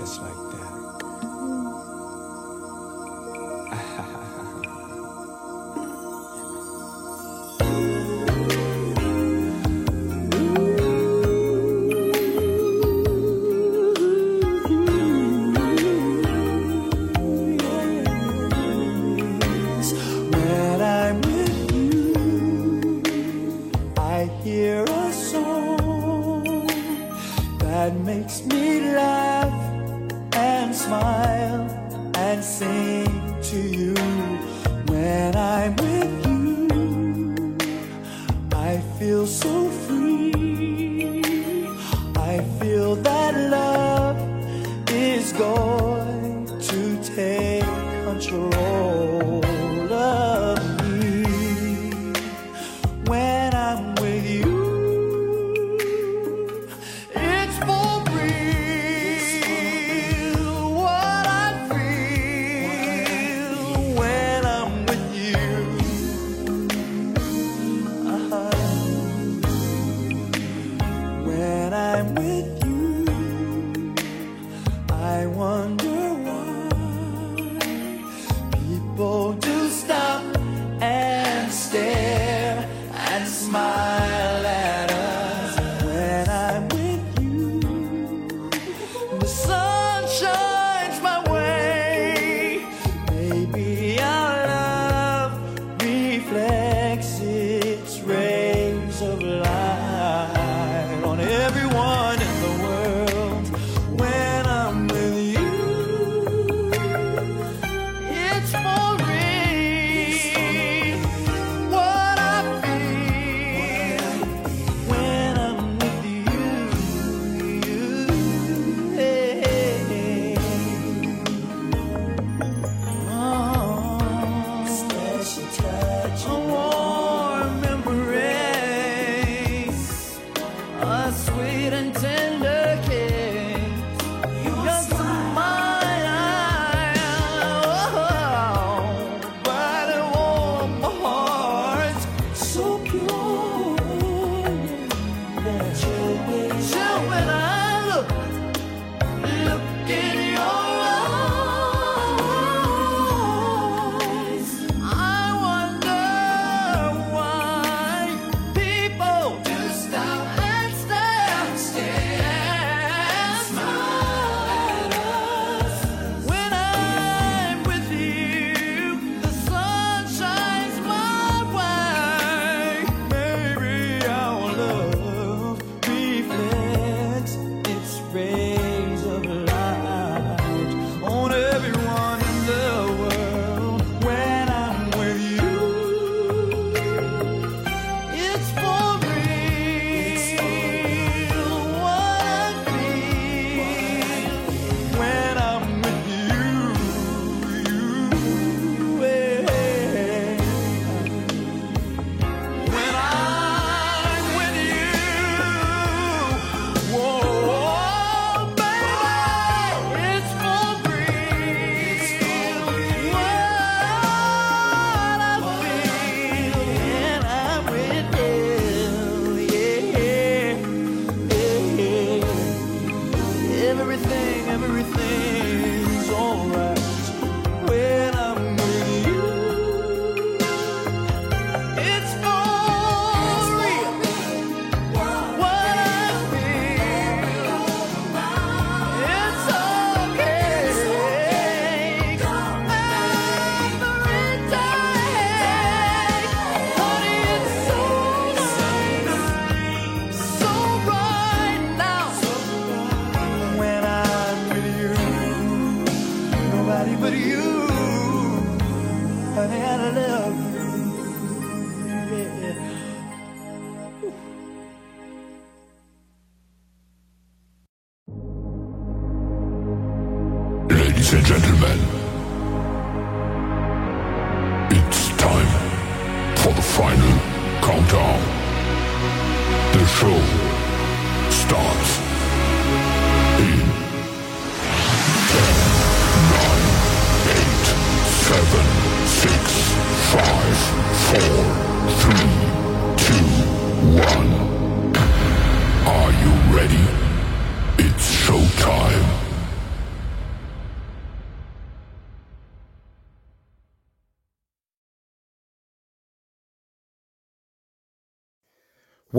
just like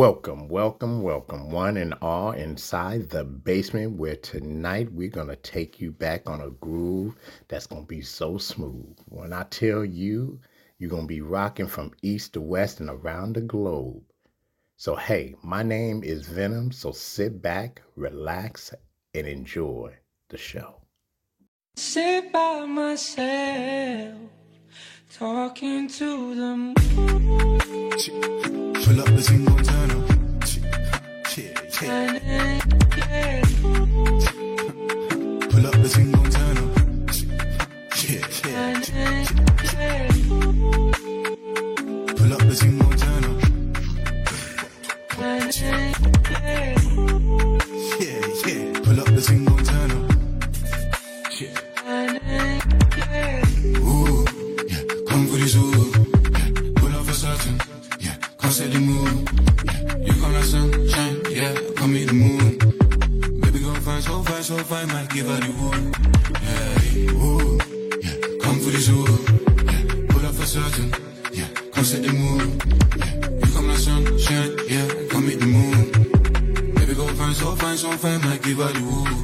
Welcome, welcome, welcome, one and all, inside the basement where tonight we're going to take you back on a groove that's going to be so smooth. When I tell you, you're going to be rocking from east to west and around the globe. So, hey, my name is Venom, so sit back, relax, and enjoy the show. Sit by myself, talking to the moon. Pull up the single turn up. Yeah, yeah. Pull up the single turn up. Yeah, yeah. Pull up the single turn up. Yeah, yeah. Pull up the single fine. Might give her wood. Yeah. Ooh, yeah. Come for this ooh. Yeah. Pull up certain. Yeah. Come set the mood. Yeah. You come like sunshine. Yeah. Come meet the moon. Baby, go fine, so fine, so fine. Might give her the wood.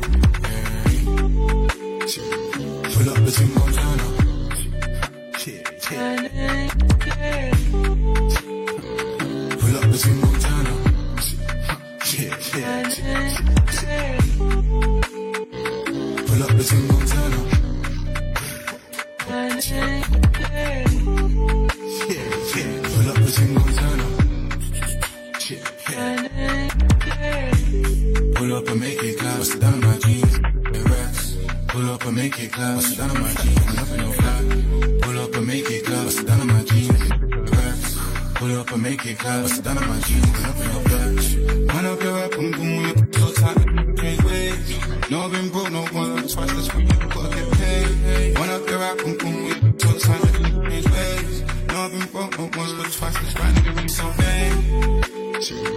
Yeah. Pull up the single Down on my jeans. I'm up in no flat. Wind up your rap, boom boom. Your so tight. Change ways. No, I've been broke, no one. Twice this week, you gotta get paid. Wind up your rap, boom boom. Your so tight. Change ways. No, I've been broke, no once, but twice this right. Nigga, be so vain.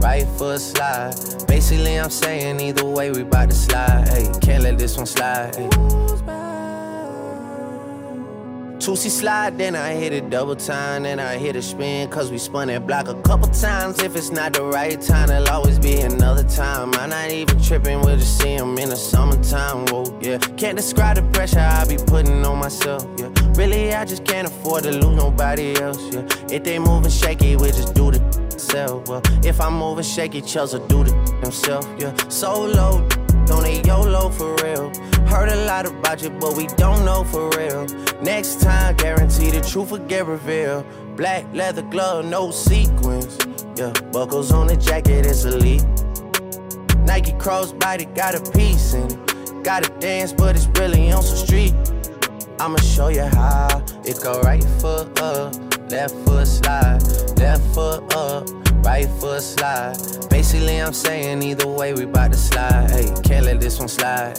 right foot slide. Basically, I'm saying either way, we bout to slide. Hey, can't let this one slide. Hey. Two-C slide, then I hit it double time, then I hit a spin, cause we spun that block a couple times. If it's not the right time, it'll always be another time. I'm not even tripping, we'll just see him in the summertime, whoa, yeah. Can't describe the pressure I be putting on myself, yeah. Really, I just can't afford to lose nobody else, yeah. If they moving shaky, we just do the self, well. If I'm moving shaky, Chelsea do the himself, yeah. Solo, don't need YOLO for real. Lot about you, but we don't know for real. Next time, guarantee the truth will get revealed. Black leather glove, no sequins. Yeah, buckles on the jacket, it's elite. Nike crossbody got a piece in it. Gotta dance, but it's really on some street. I'ma show you how it go right foot up, left foot slide, left foot up, right foot slide. Basically, I'm saying either way, we bout to slide. Hey, can't let this one slide.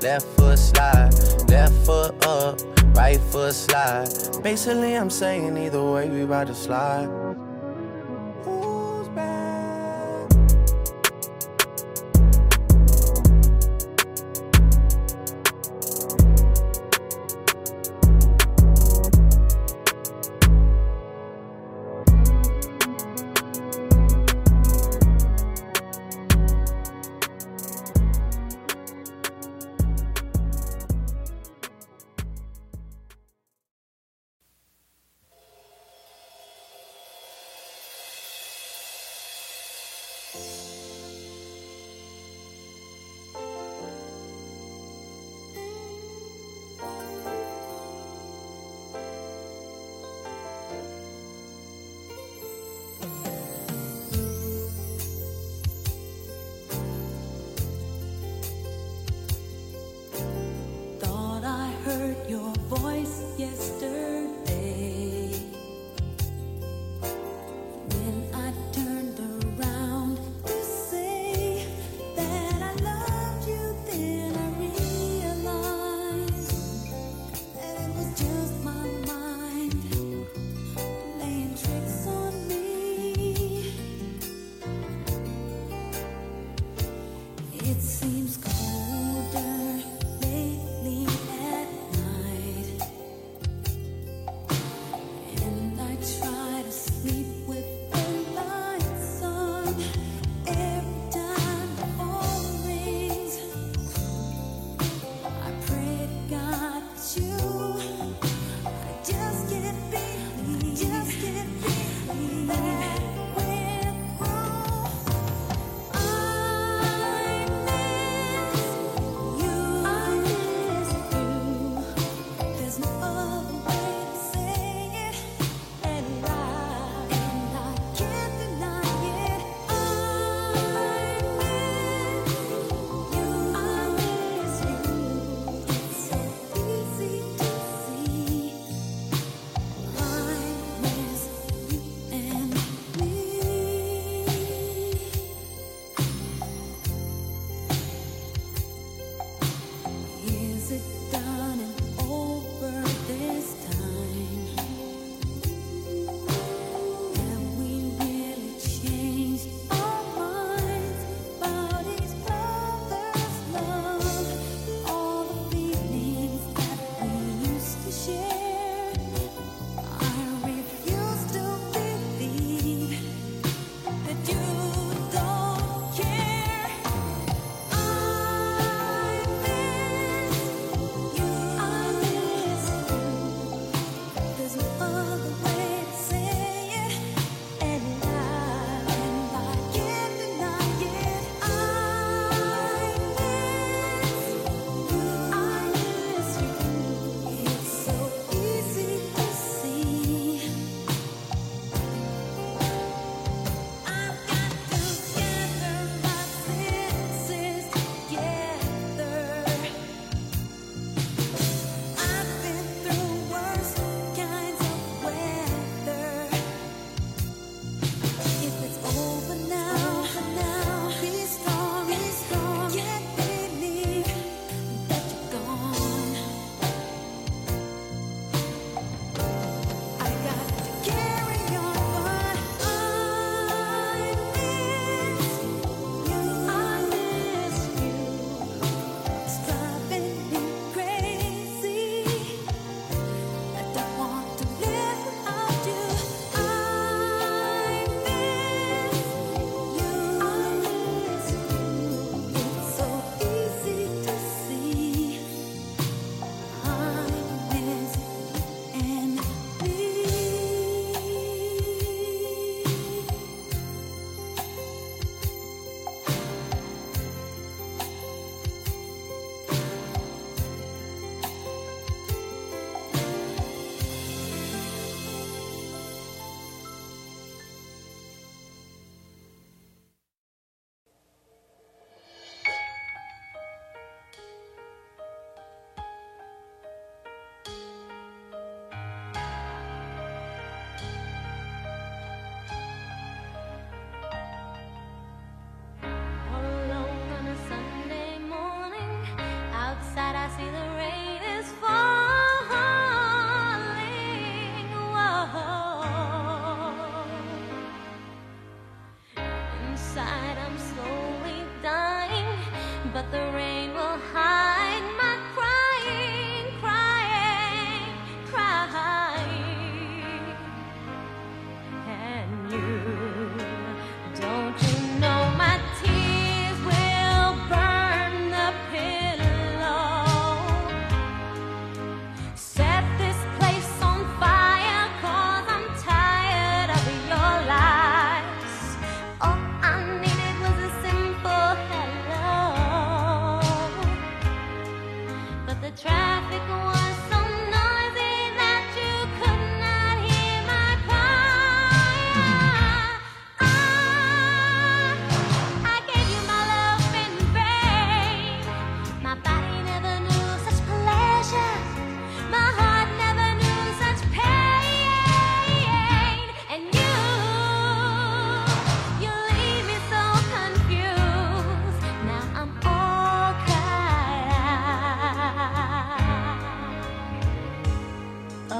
left foot slide, left foot up, right foot slide. Basically, I'm saying either way, we about to slide.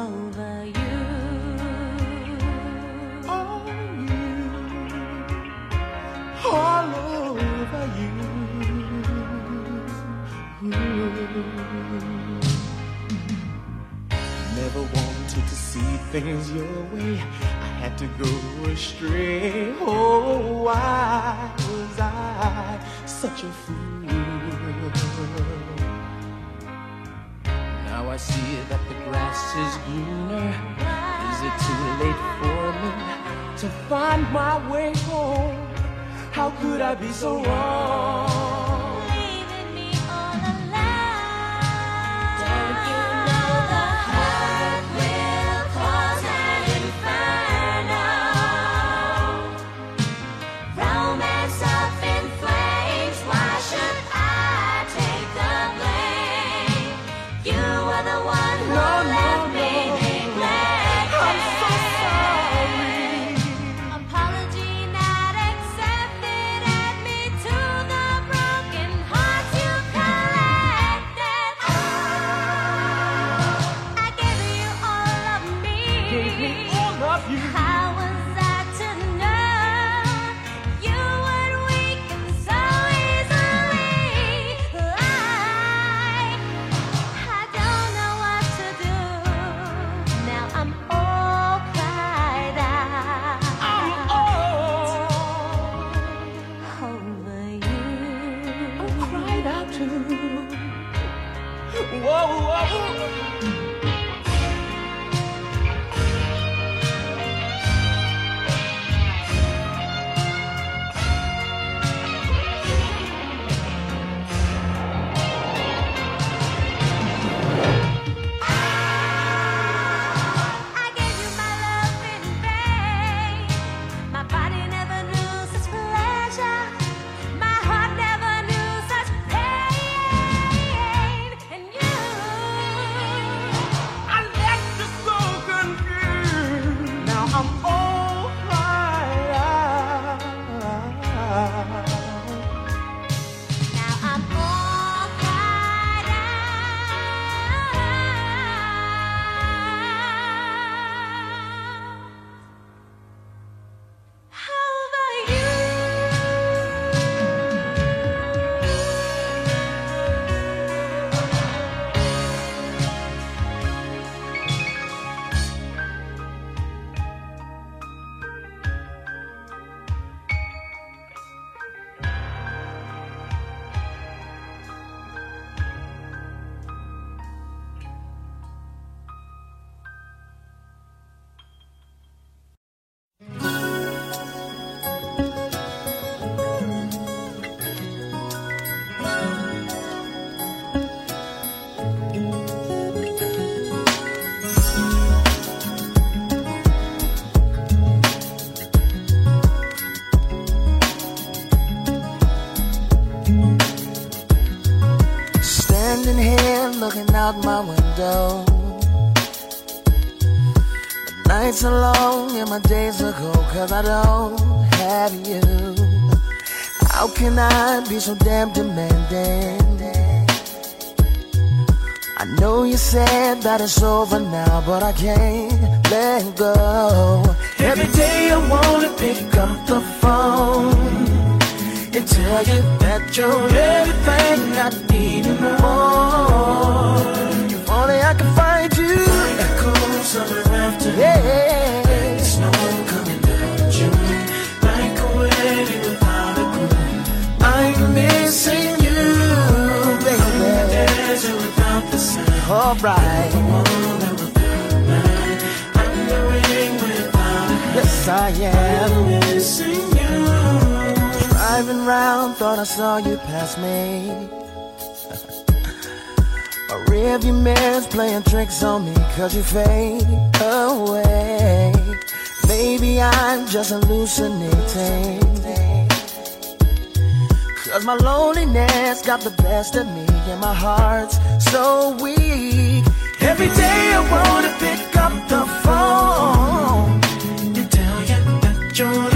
Over you. all over you. Never wanted to see things your way. I had to go astray. Oh, why was I such a fool? I see that the grass is greener. Is it too late for me to find my way home? How could I be so wrong? window. The nights are long and my days are cold cause I don't have you. How can I be so damn demanding? I know you said that it's over now, but I can't let go. Every day I wanna pick up the phone and tell you that you're everything I need and more. alright. Yes, I am. Driving round, thought I saw you pass me. A rearview mirror's playing tricks on me, cause you fade away. Maybe I'm just hallucinating. Cause my loneliness got the best of me, and my heart's so weak. Every day I wanna pick up the phone and tell you that you're.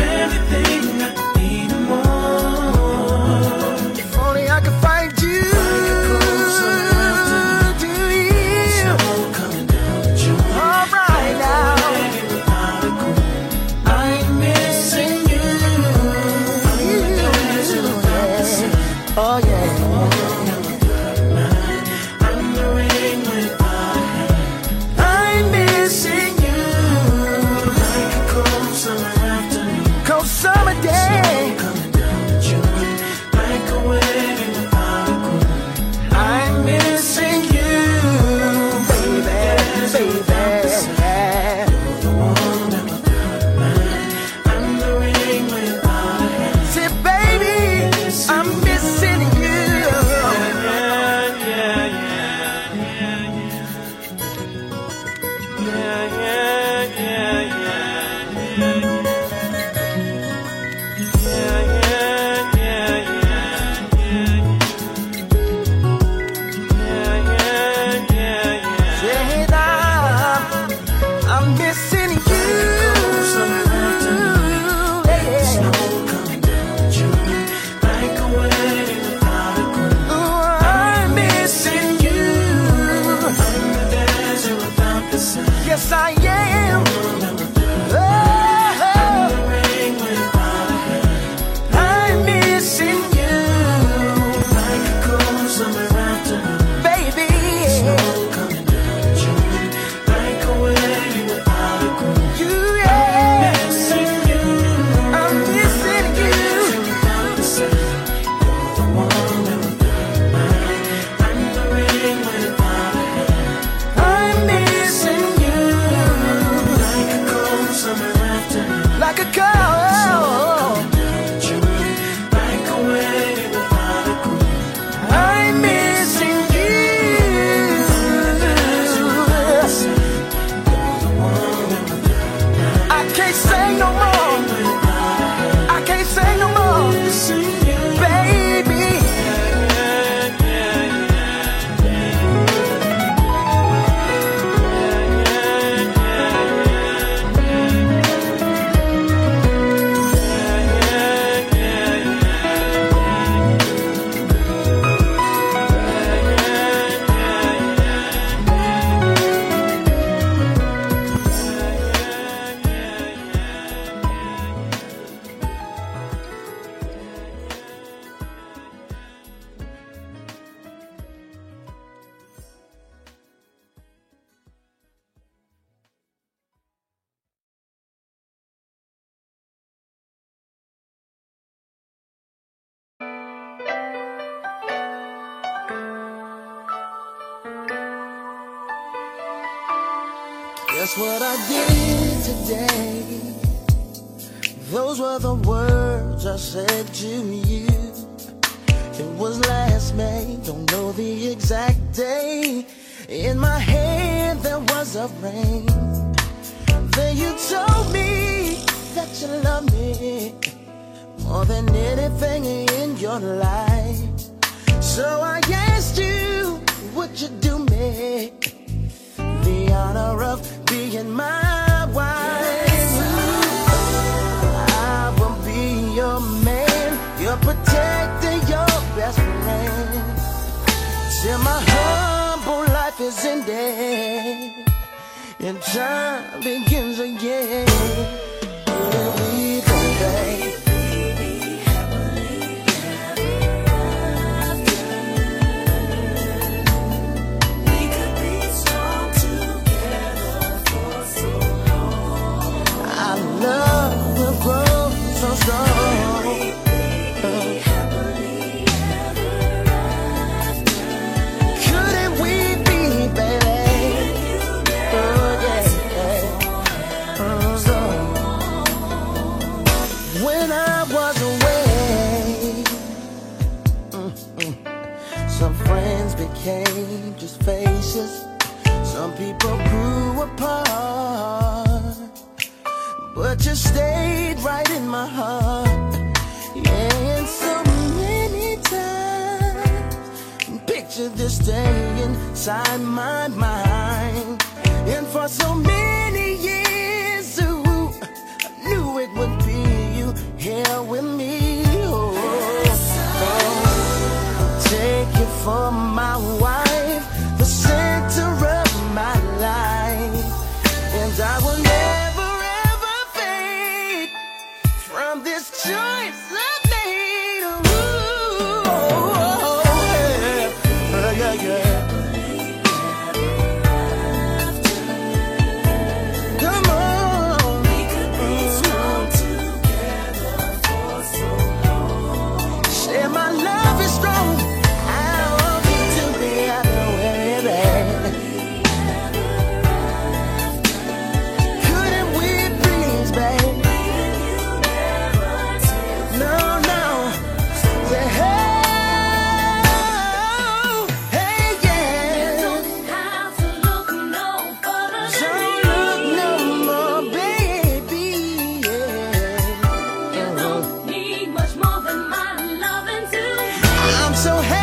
So happy,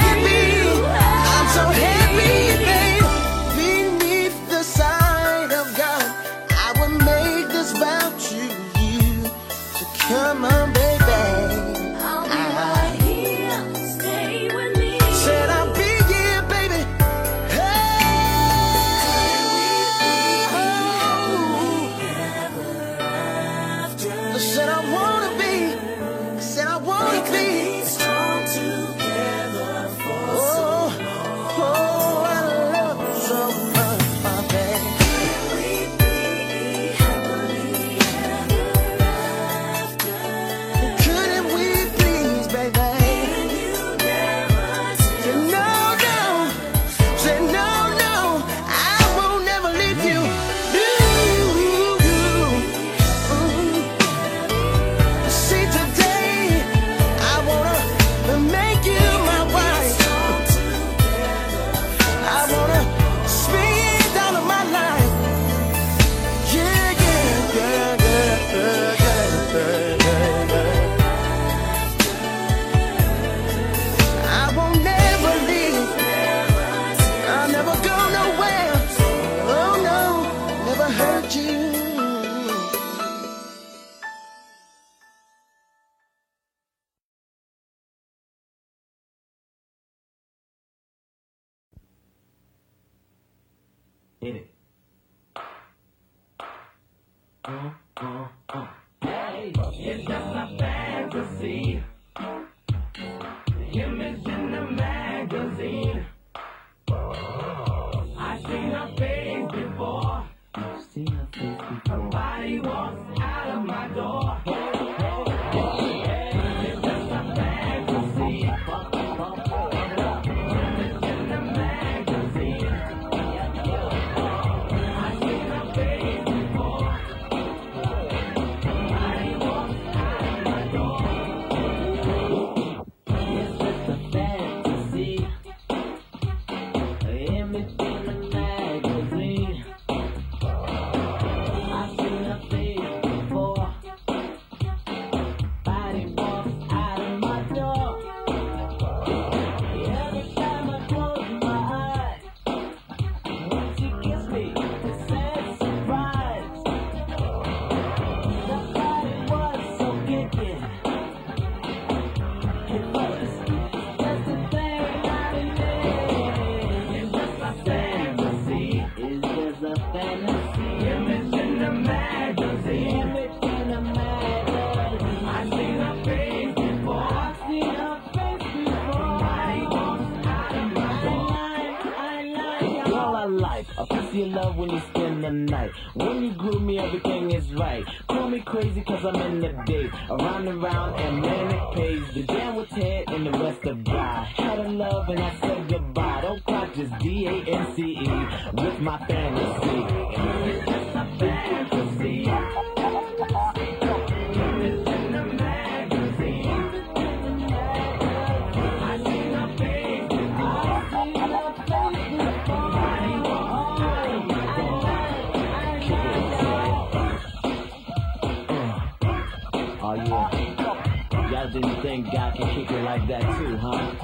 then you think God can kick it like that too, huh?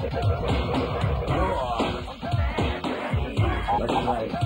That's right.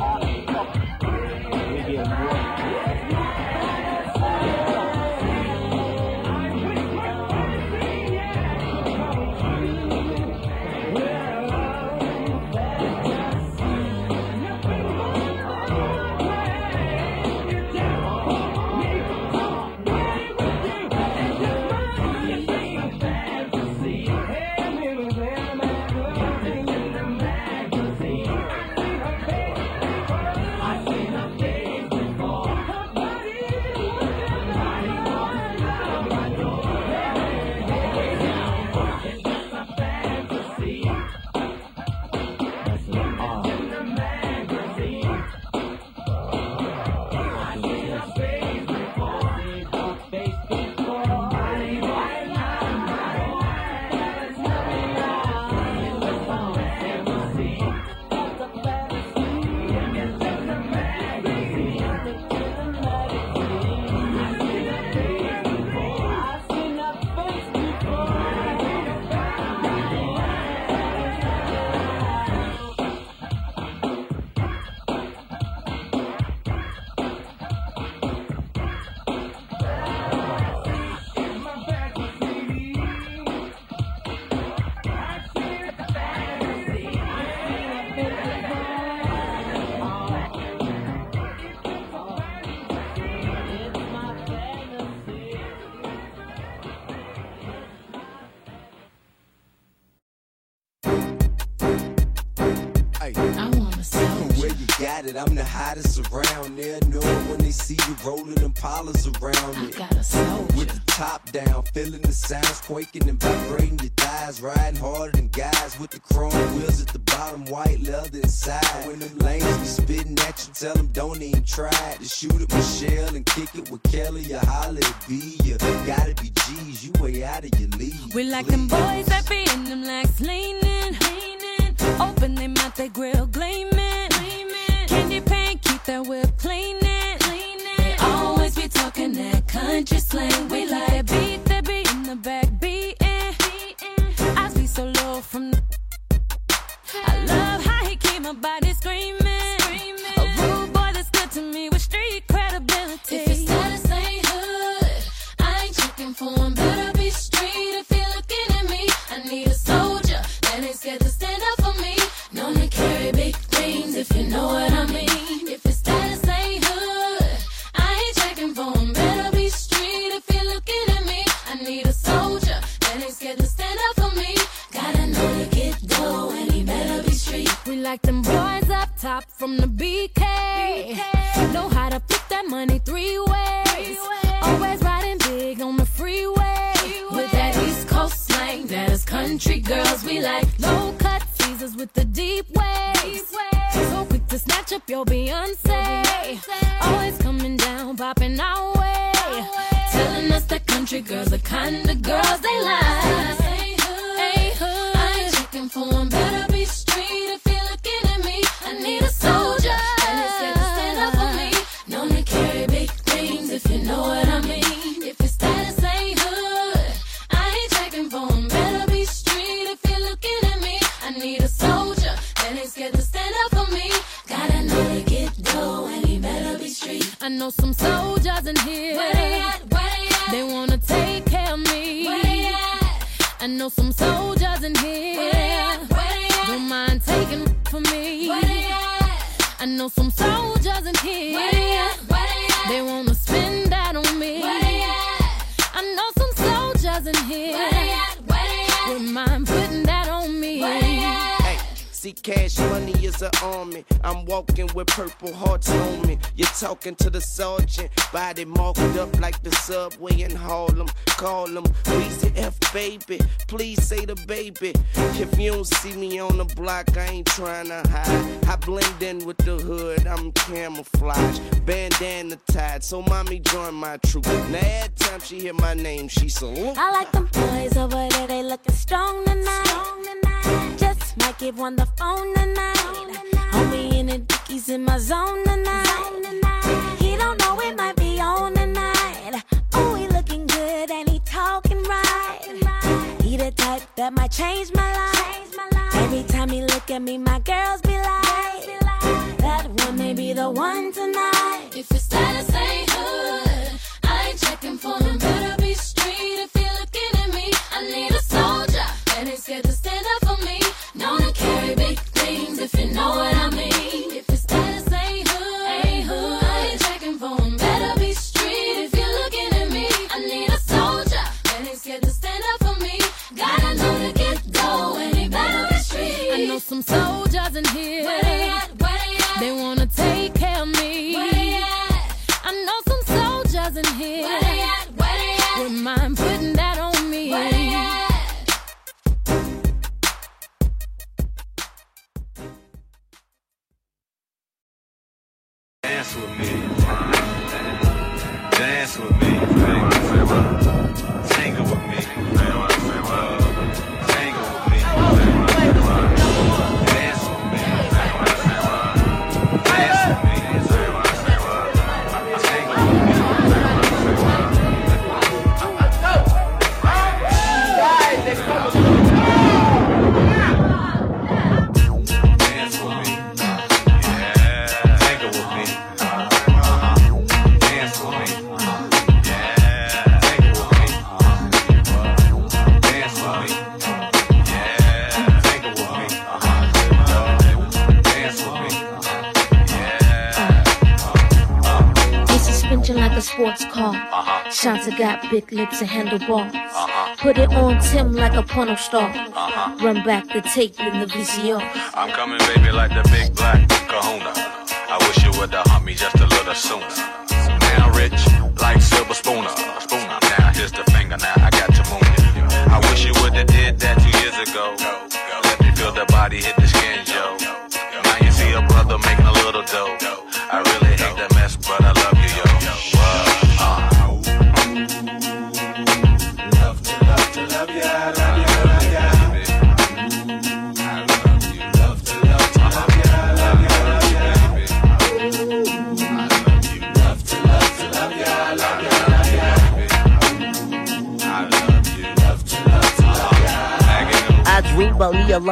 with purple hearts on me. You're talking to the sergeant. Body marked up like the subway in Harlem. Call him, please F baby. Please say the baby. If you don't see me on the block, I ain't trying to hide. I blend in with the hood, I'm camouflage. Bandana tied, so mommy join my troop. Now every time she hear my name, she salute. I like them boys over there, they looking strong tonight. Strong tonight. Just might give one the phone tonight. Homie in the dickies in my zone tonight. He don't know it might be on tonight. Oh, he looking good and he talking right. He the type that might change my life. Every time he look at me, my girls be like, that one may be the one tonight. If it's status ain't hood, I ain't checking for him. Better be straight if you're looking at me. I need a soldier and he's scared to stand up. Big things if you know what I mean. If ain't hood, ain't hood. Better be street if you're looking at me. I need a soldier scared to stand up for me. Gotta know to get going, he better be street. I know some soldiers in here. Where they at? Where they at? They wanna take Dance with me. Dance with me. Tangle sports car. Uh-huh. Shanta got big lips and handlebars. Uh-huh. Put it on Tim like a porno star. Uh-huh. Run back the tape in the VCR. I'm coming, baby, like the big black kahuna. I wish you would have humped me just a little sooner. Now rich, like silver spooner. Spooner. Now here's the finger, now I got to move it. I wish you would have did that two years ago. Let me feel the body hit the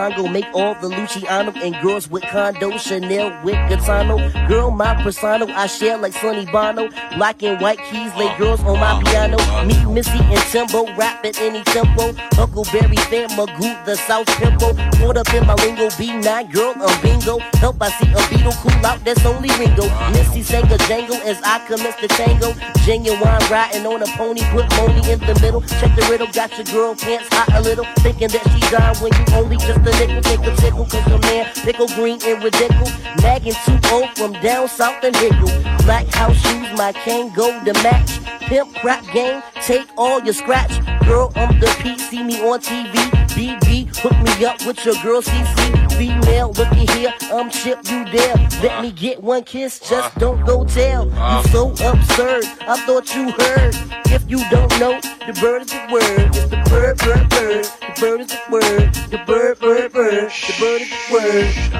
Longo, make all the Luciano and girls with condo, Chanel with Gaetano. Girl, my persona, I share like Sonny Bono. Black and white keys, lay girls on my piano. Me, Missy, and Timbo, rap at any tempo. Huckleberry fan, Magoo, the South Pimple. Caught up in my lingo, B9, girl, I'm bingo. Help, I see a beetle cool out, that's only Ringo. Missy sang a jangle as I commence the tango. Genuine riding on a pony, put Moni in the middle. Check the riddle, got your girl pants hot a little. Thinking that she dying when you only just a nickel. Take a tickle, cause your man pickle green and ridiculous. Nagging too old oh from down south and Hickle. Black house shoes, my cane go to match. Pimp crap game, take all your scratch. Girl, I'm the P, see me on TV. BB, hook me up with your girl CC. Female, looky here, I'm Chip, you there. Let me get one kiss, just uh-huh. don't go tell. You uh-huh. so absurd, I thought you heard. If you don't know, the bird is the word. It's the bird, bird, bird. The bird is the word. The bird, bird, bird. The bird is the word.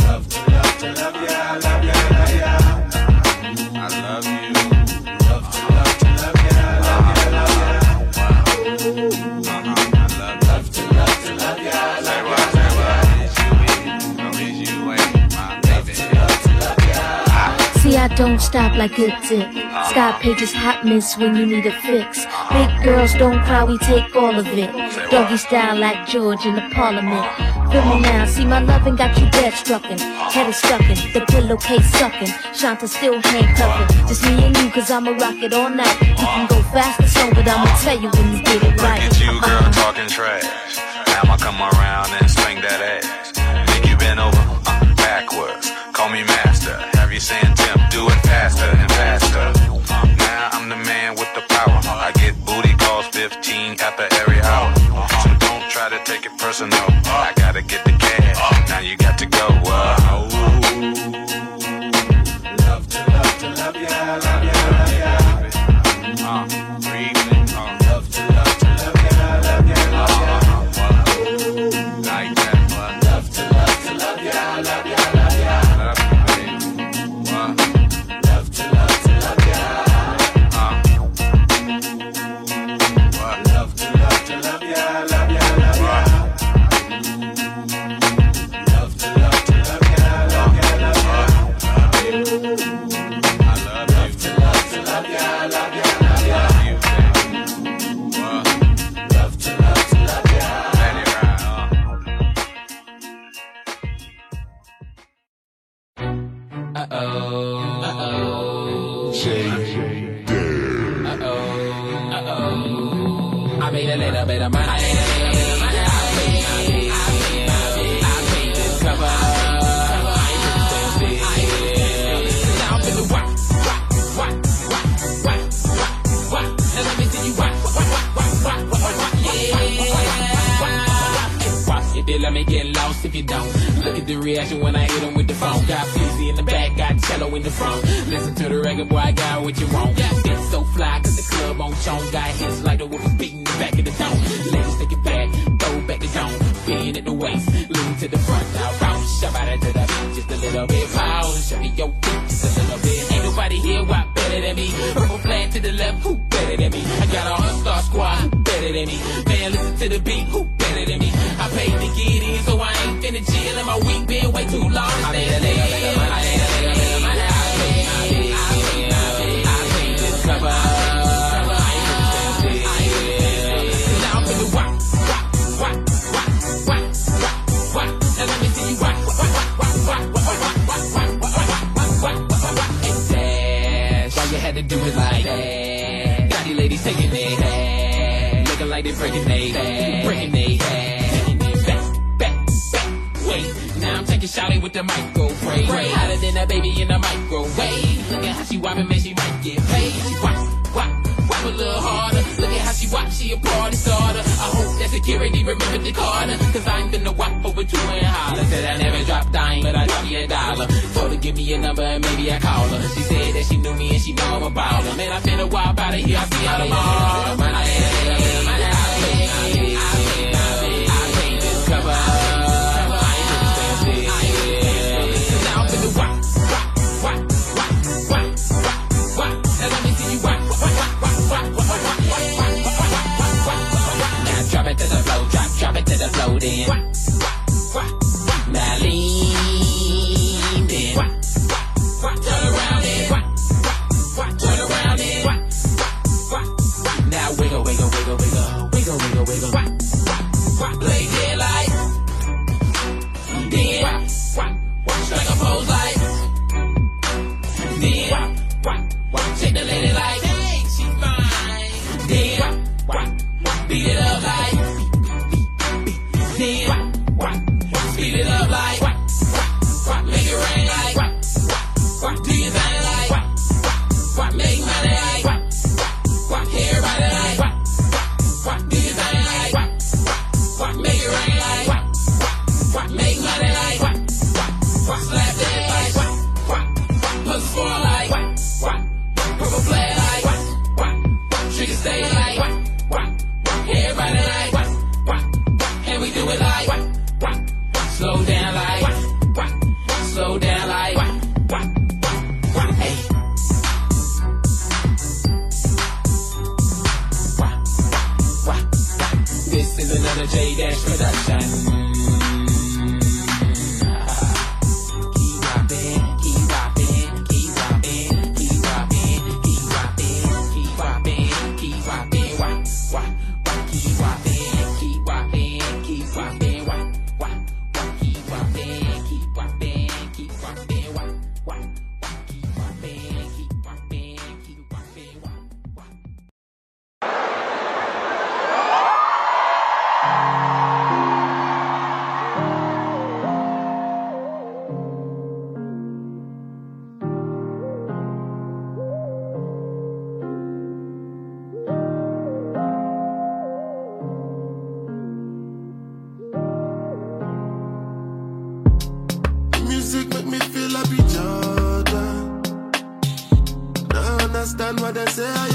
Love to love to love ya, love ya, don't stop like good dip. Sky pages hot miss when you need a fix. Big girls don't cry, we take all of it. Doggy style like George in the parliament. Feel me now, see my loving got you dead struckin'. Head is stuckin', the pillowcase suckin'. Shanta still handcuffin'. Just me and you, cause I'ma rock it all night. You can go fast or slow, but I'ma tell you when you get it right. Look at you, girl, talking trash. Now I'ma come around and swing that ass. Think you been over uh, backwards. Call me master. Have you saying to take Let me get lost if you don't. Look at the reaction when I hit him with the phone. Got Fizzy in the back, got cello in the front. Listen to the record, boy, I got what you want. Dick so fly, cause the club on chong. Got hits like the whoopers beating the back of the dome. Ladies take it back, go back to dome. Being at the waist, lean to the front. Now bounce, shove out into the just a little bit. Pause, show me your feet, just a little bit. Ain't nobody here why better than me. Purple flag to the left, who better than me? I got a all-star squad, who better than me? Man, listen to the beat, who better than me? I paid to get in, so I ain't finna chill. And my week been way too long. I had to do it like that? Got these ladies taking their head, looking like they breaking their head, breaking. Taking it back, back, back. Wait, now I'm taking shouting with the microwave. Hotter than a baby in the microwave. Look at how she whopping, man, she might get paid. She whop, whop, whop a little harder. Look at she a party starter. I hope that security remembered the Carter. Cause I ain't finna whop over two and holler. Said I never drop dime, but I drop me a dollar. Told her give me a number and maybe I call her. She said that she knew me and she know I'm a baller. Man, I finna whop out of here, I see y'all tomorrow. floating. They say,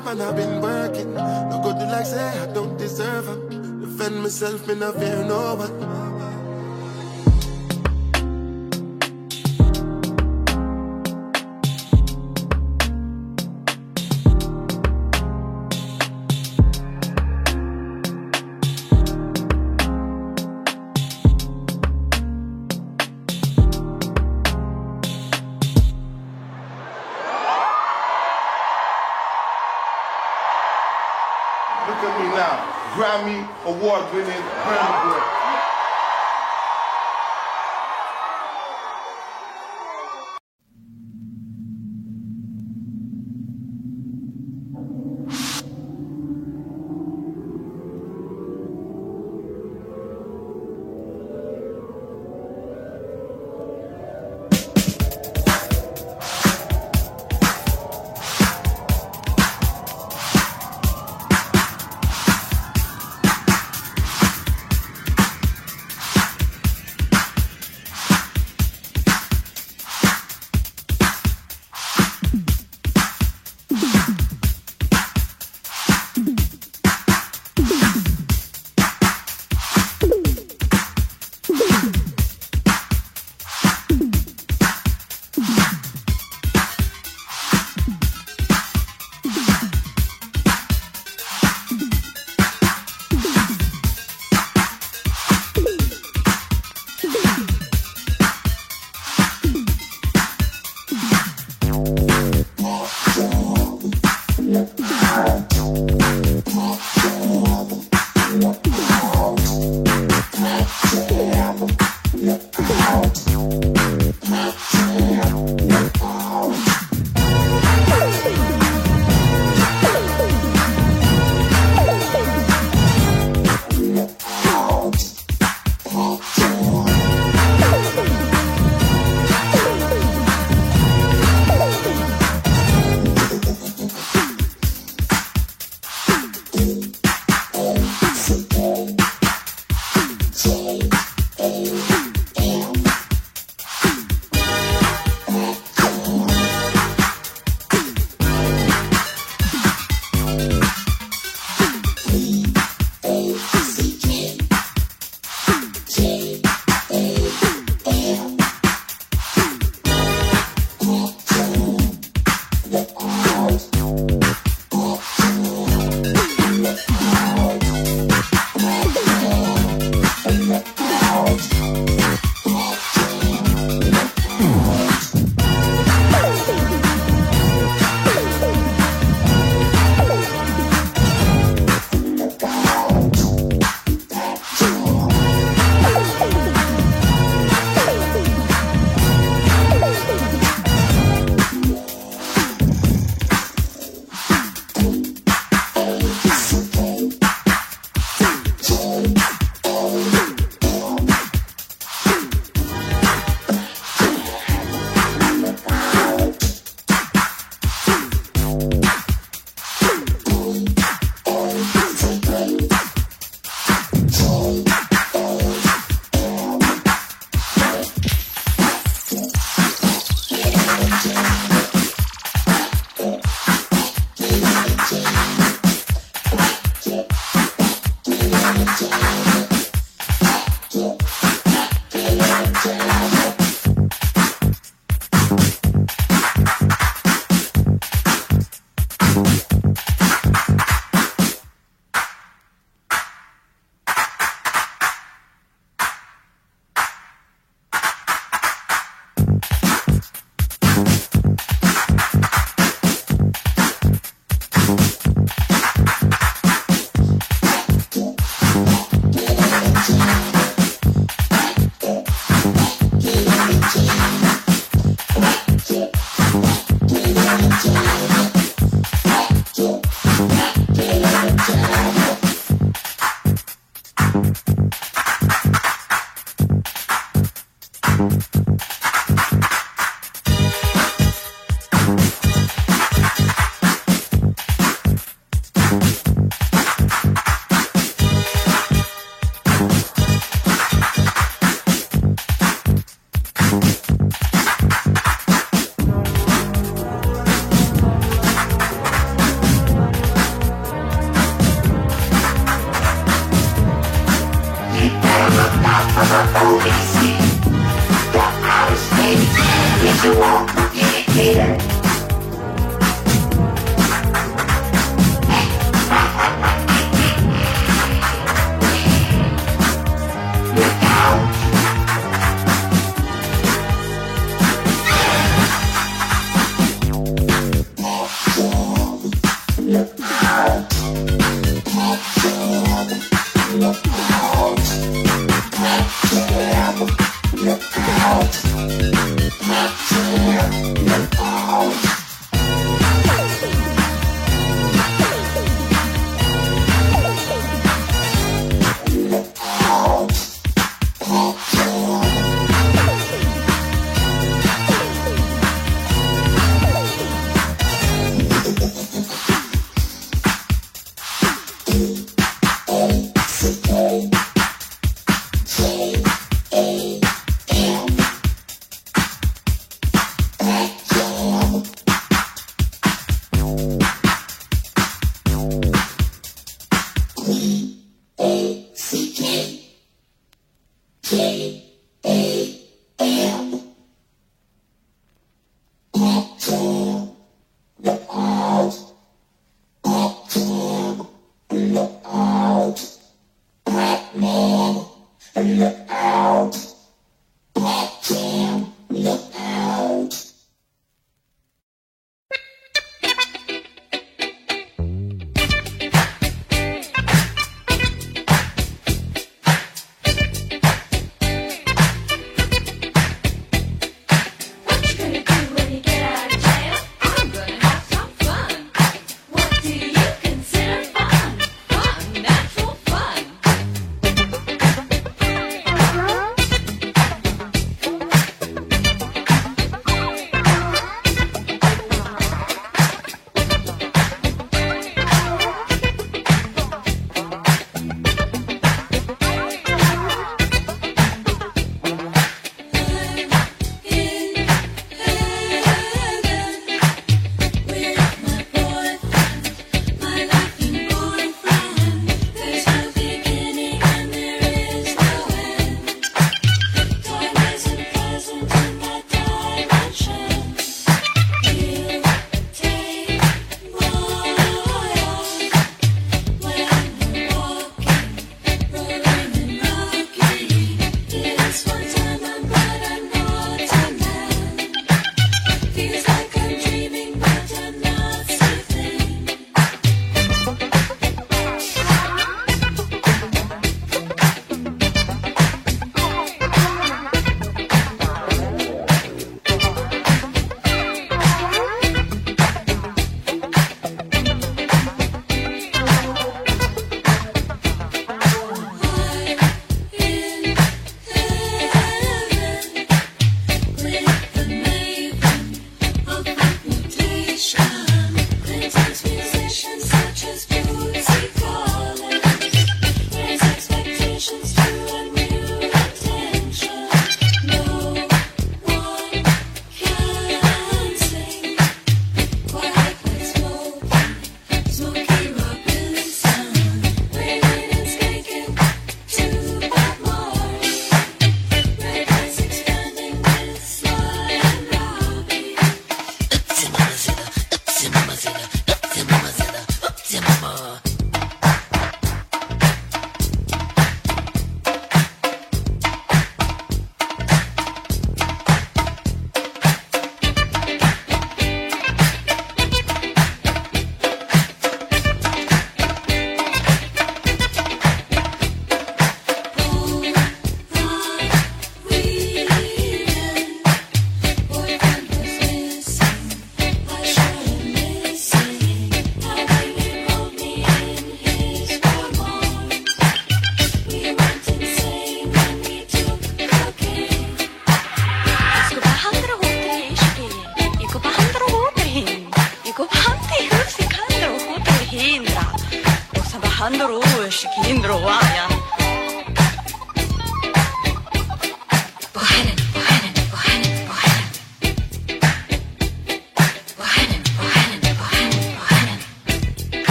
job and I've been working. No good to like say I don't deserve her. Defend myself, me not fear award-winning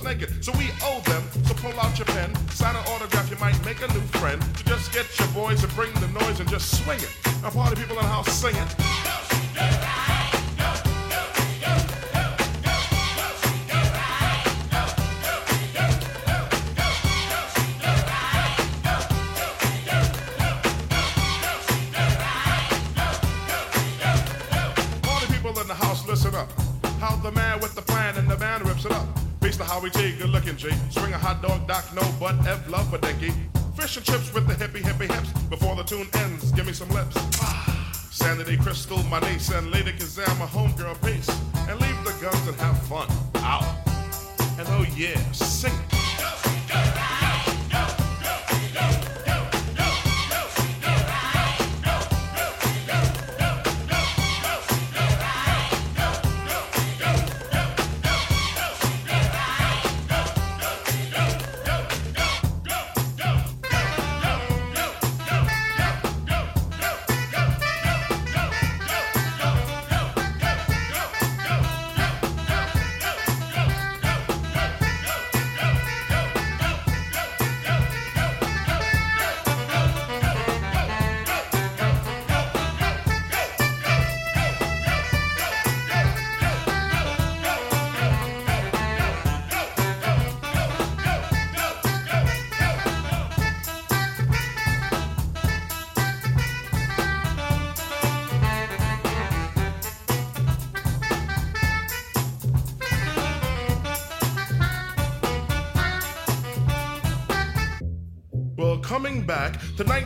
naked. So we owe them. So pull out your pen, sign an autograph. You might make a new friend. So just get your boys and bring them with the hippy hippy hips before the tune ends. Give me some lips. Sanity Crystal, my niece, and Lady Kazam, my homegirl, peace. And leave the guns and have fun. Out. And oh yeah, sing it.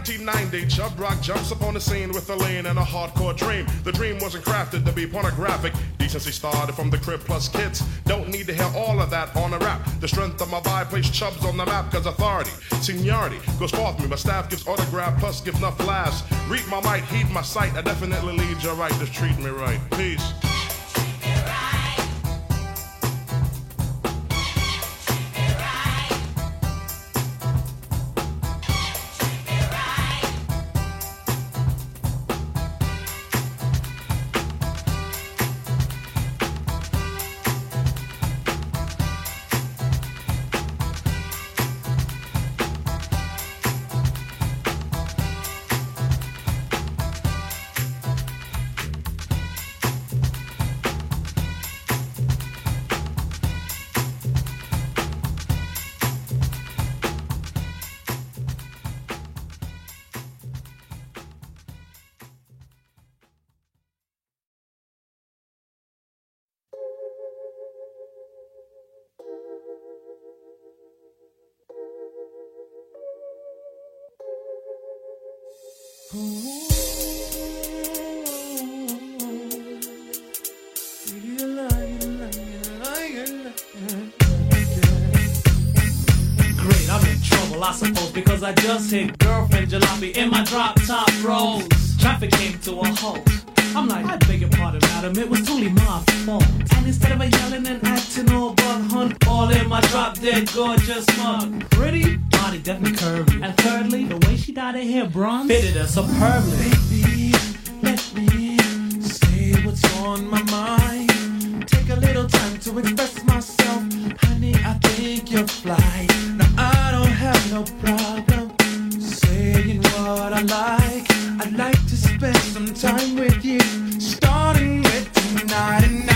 1990, Chubb Rock jumps upon the scene with a lean and a hardcore dream. The dream wasn't crafted to be pornographic. Decency started from the crib plus kids. Don't need to hear all of that on a rap. The strength of my vibe placed Chubs on the map, cause authority, seniority goes forth me. My staff gives autograph, plus gives enough laughs. Read my might, heed my sight. I definitely lead your right, just treat me right. Peace. just hit girlfriend jalopy in my drop top rolls. Traffic came to a halt. I'm like, I beg your pardon, madam, it was totally my fault. And instead of yelling and acting all but hun, all in my drop dead gorgeous mug. Pretty body, definitely curvy. And thirdly, the way she dyed her hair bronze fitted her superbly. Baby, let me say what's on my mind. Take a little time to express myself, honey. I think you're fly. Now I don't have no problem. I like. I'd like to spend some time with you, starting with tonight and.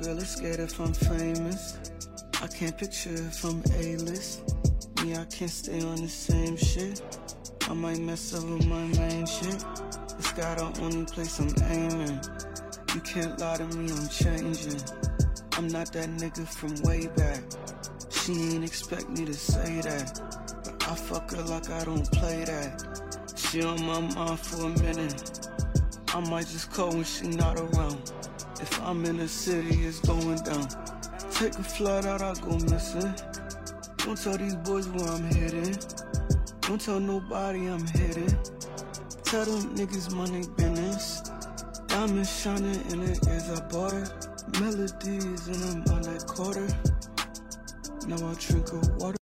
girl is scared if I'm famous. I can't picture if I'm A-list. Me, I can't stay on the same shit. I might mess up with my main shit. This guy the only place I'm aiming. You can't lie to me, I'm changing. I'm not that nigga from way back. She ain't expect me to say that. But I fuck her like I don't play that. She on my mind for a minute. I might just call when she not around. If I'm in the city, it's going down. Take a flight out, I go missing. Don't tell these boys where I'm heading. Don't tell nobody I'm heading. Tell them niggas money business. diamonds shining in it as I bought it. Melodies in them on that quarter. Now I drink water.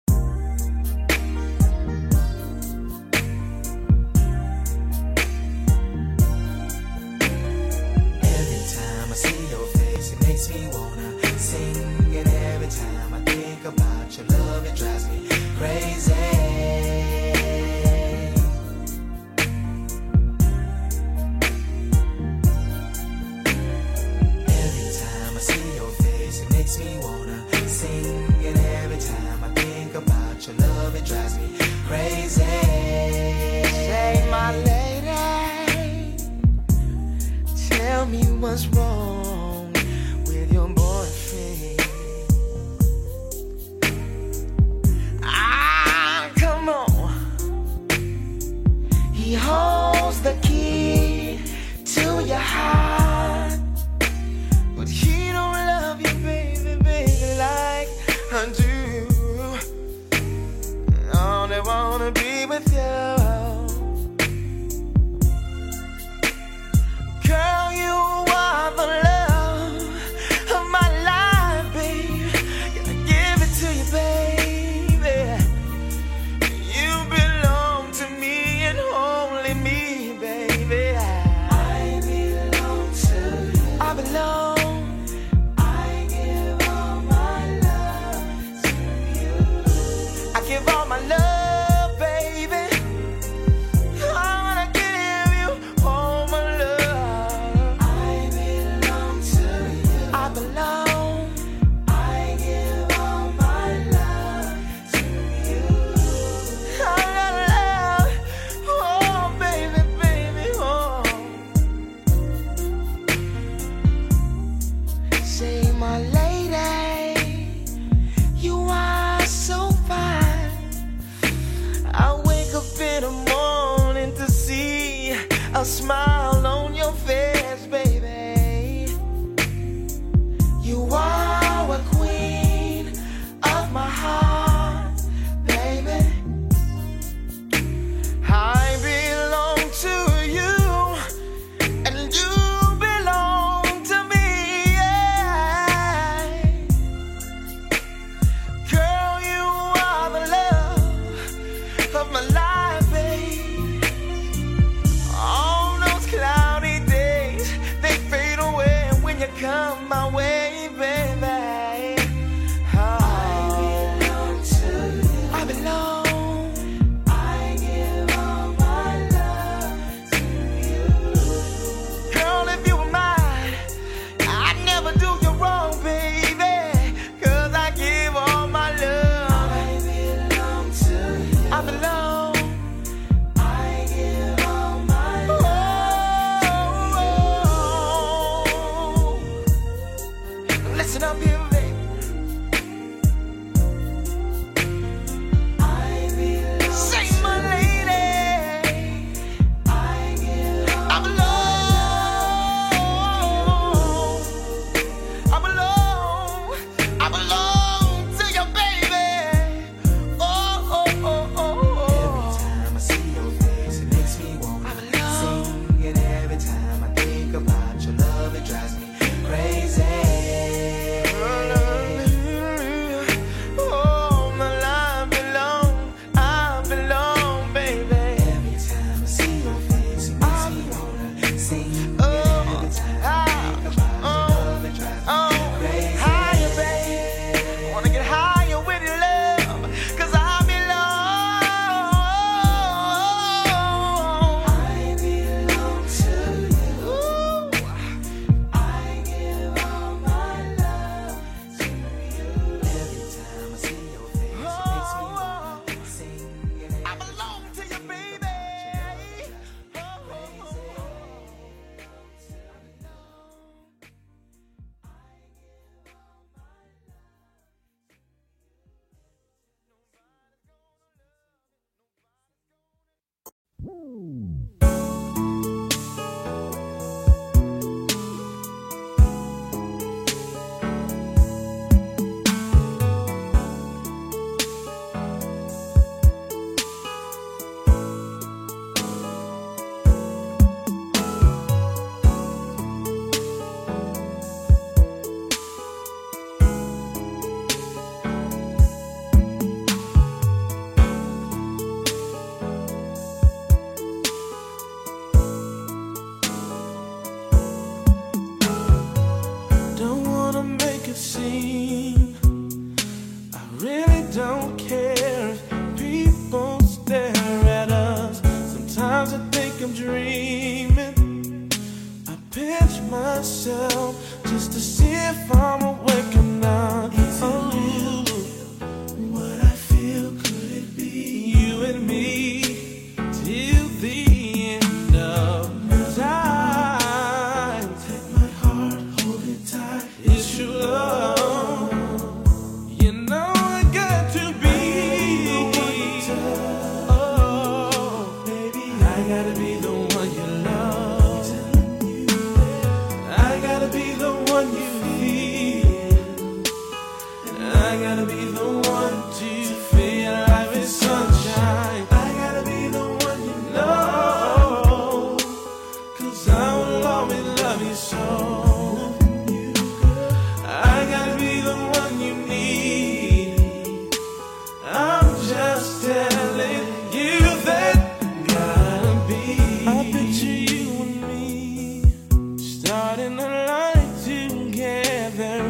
together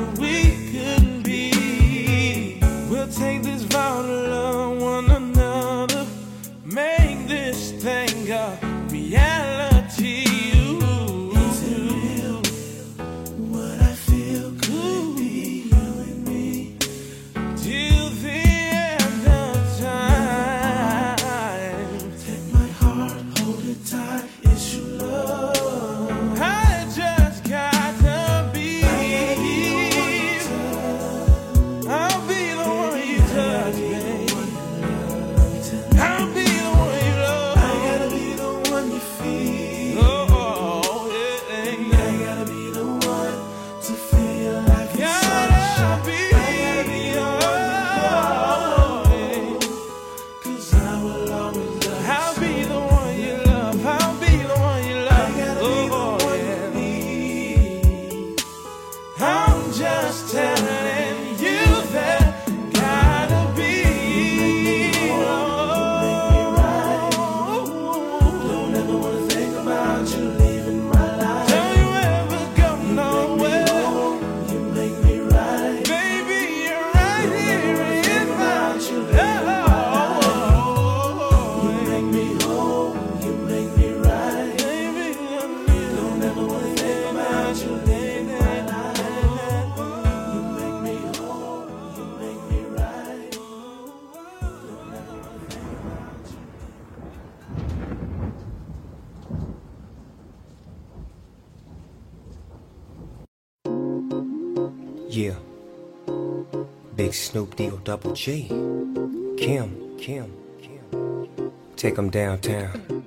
double G. Kim, Kim, Kim. Take him downtown.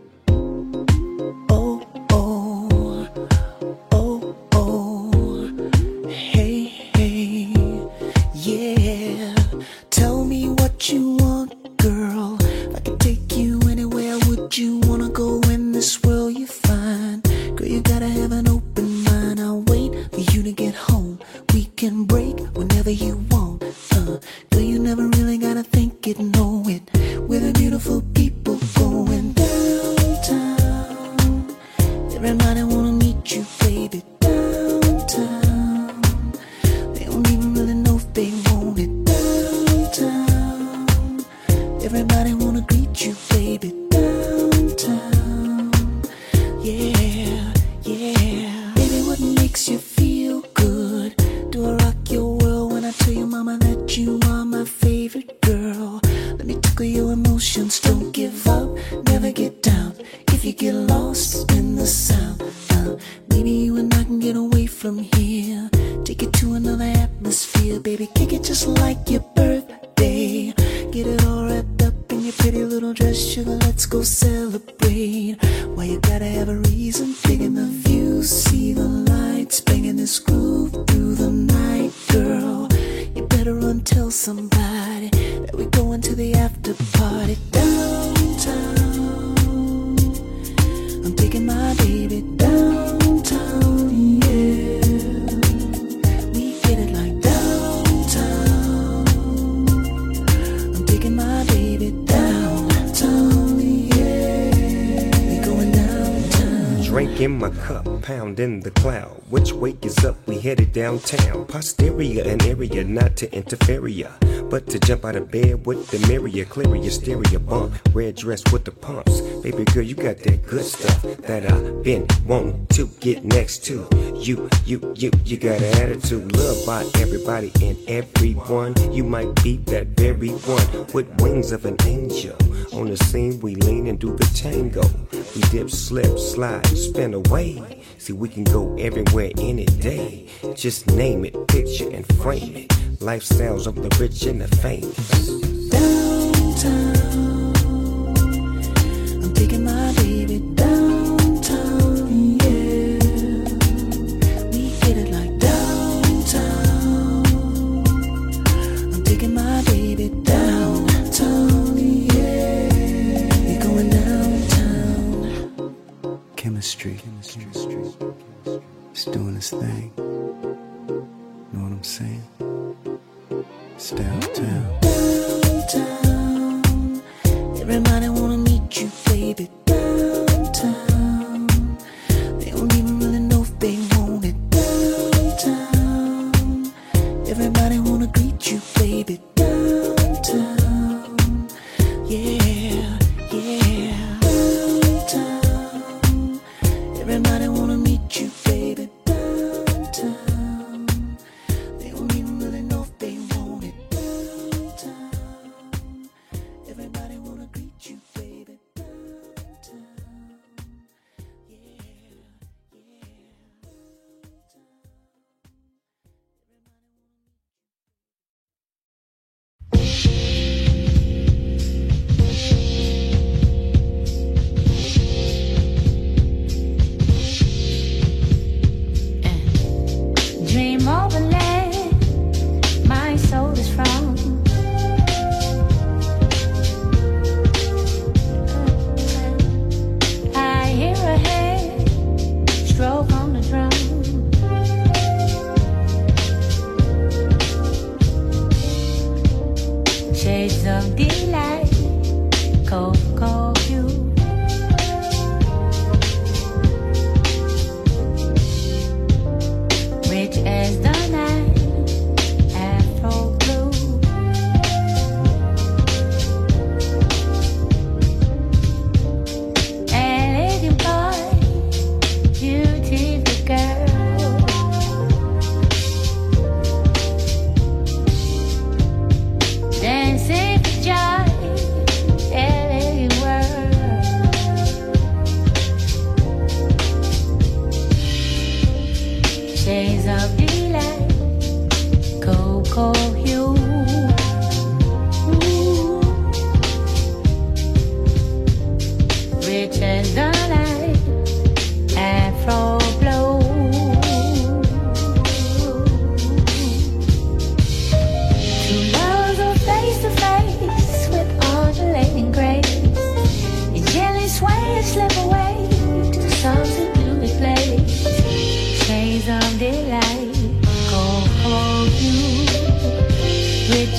drinking my cup pound in the cloud. Which wake is up? We headed downtown. Posterior and area not to interfere, but to jump out of bed with the mirror, clear your stereo bump. Red dress with the pumps. Baby girl, you got that good stuff that I've been wanting to get next to. You, you, you, you got an attitude. Love by everybody and everyone. You might be that very one with wings of an angel. On the scene, we lean and do the tango. We dip, slip, slide, spin away. See, we can go everywhere any day. Just name it, picture and frame it. Lifestyles of the rich and the famous. Downtown, I'm taking my baby down. chemistry. It's doing its thing. Know what I'm saying? It's downtown. Downtown. Everybody wanna meet you, baby.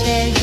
day.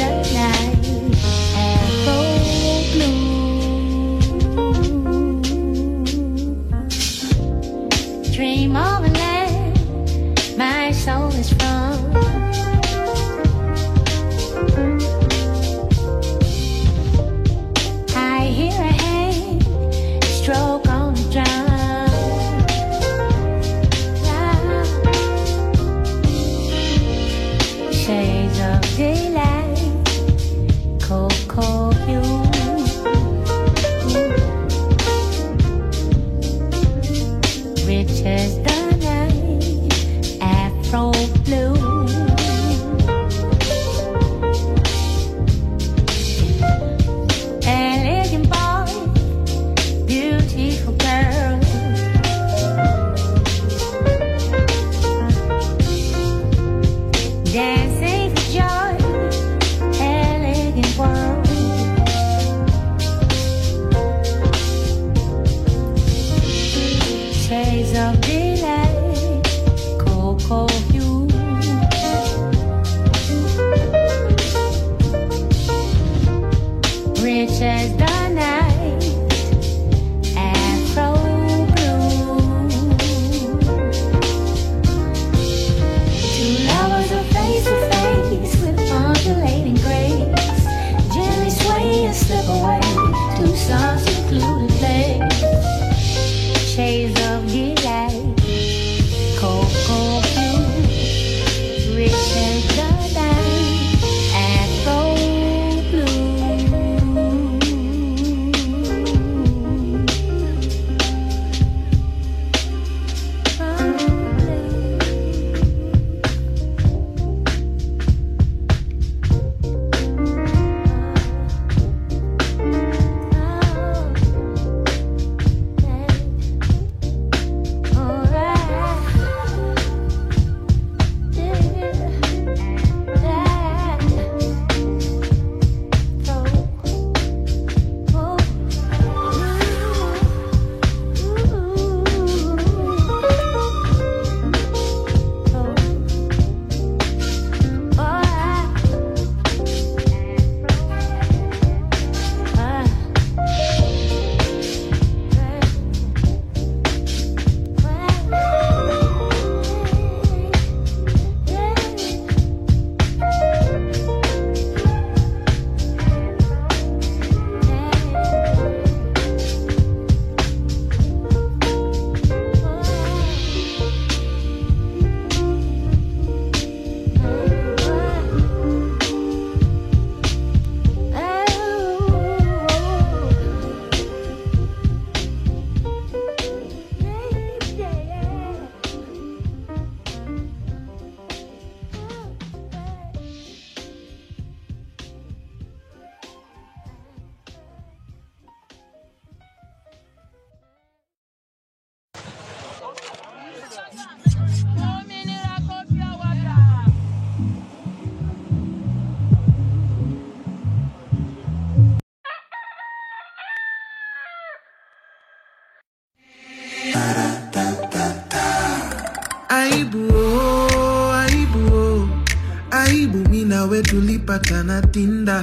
Mi nawe tulipatana tinda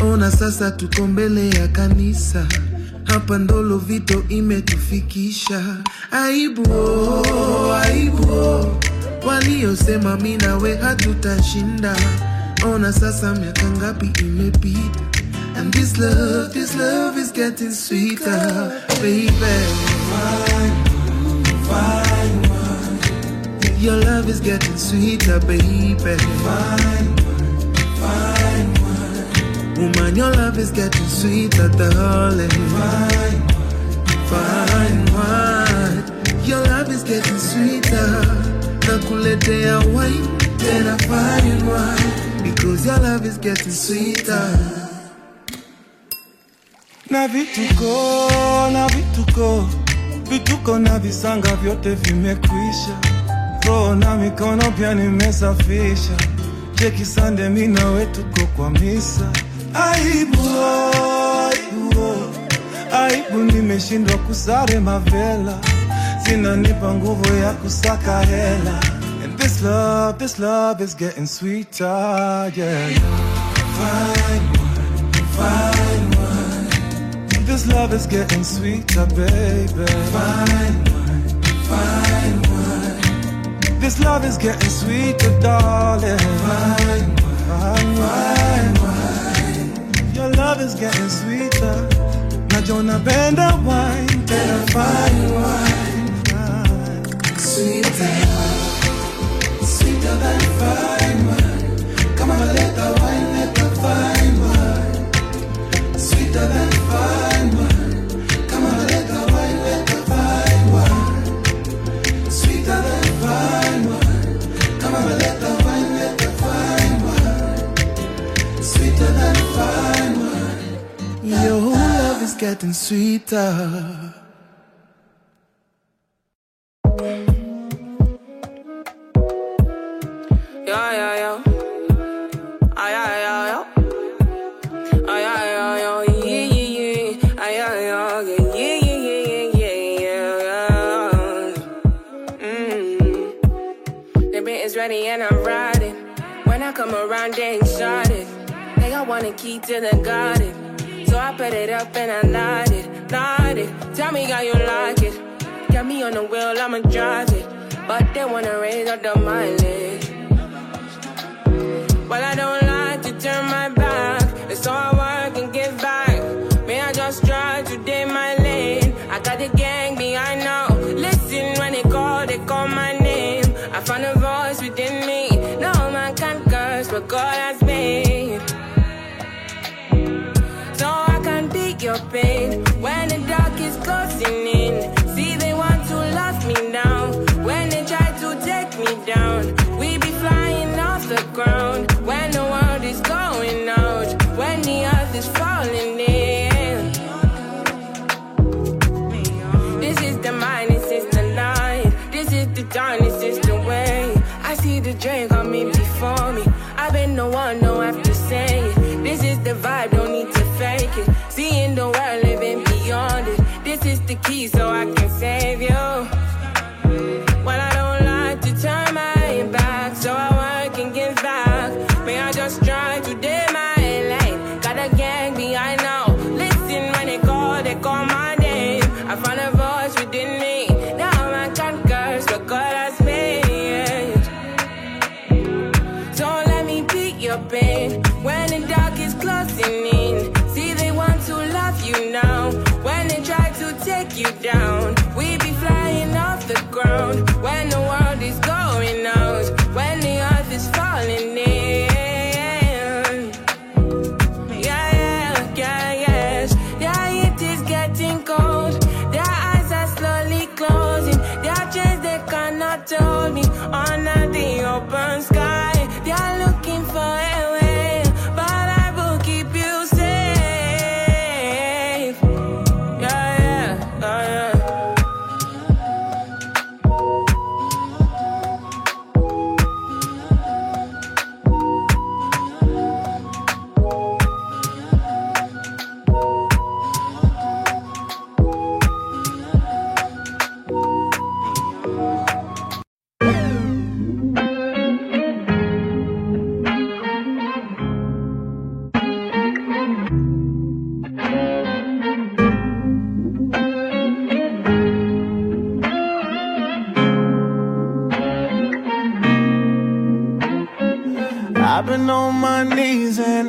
ona sasa tuko mbele ya kanisa hapa ndolo vito imetufikisha aibu oh, aibu oh. waliosema mi nawe hatutashinda ona sasa miaka ngapi imepita And this love, this love is getting sweeter, baby. Fine, fine. Your love is getting sweeter, baby. Fine. Woman, your love is getting sweeter, darling. Fine, fine wine. Your love is getting sweeter. Nakuletea wine, tena fine wine. Because your love is getting sweeter. na vituko na vituko vituko na visanga vyote vimekwisha roho na mikono pia nimesafisha cheki sande mina wetuko kwa misa aibu aibu nimeshindwa kusare mavela zinanipa nguvu ya kusaka hela and this love this love is getting sweeter yeah fine fine wine. This love is getting sweeter, baby. Fine wine, fine wine. This love is getting sweeter, darling. Fine wine, fine wine love is getting sweeter. Najua unapenda wine, better fine wine. Sweeter, sweeter than fine wine. Come on, let the wine, let the fine wine. Sweeter than fine wine. Come on, let the wine, let the fine wine. Sweeter than fine wine. Come on, let the wine, let the fine wine. Sweeter than fine. The bit is ready and I'm riding. When I come around, they ain't started. They all want a key to the garden. Put it up and I light it, light it. Tell me how you like it. Got me on the wheel, I'ma drive it. But they wanna raise up the mileage. Well, I don't like to turn my coming before me. I've been the one, don't have to say it. This is the vibe, don't need to fake it. Seeing the world, living beyond it. This is the key, so I can save you.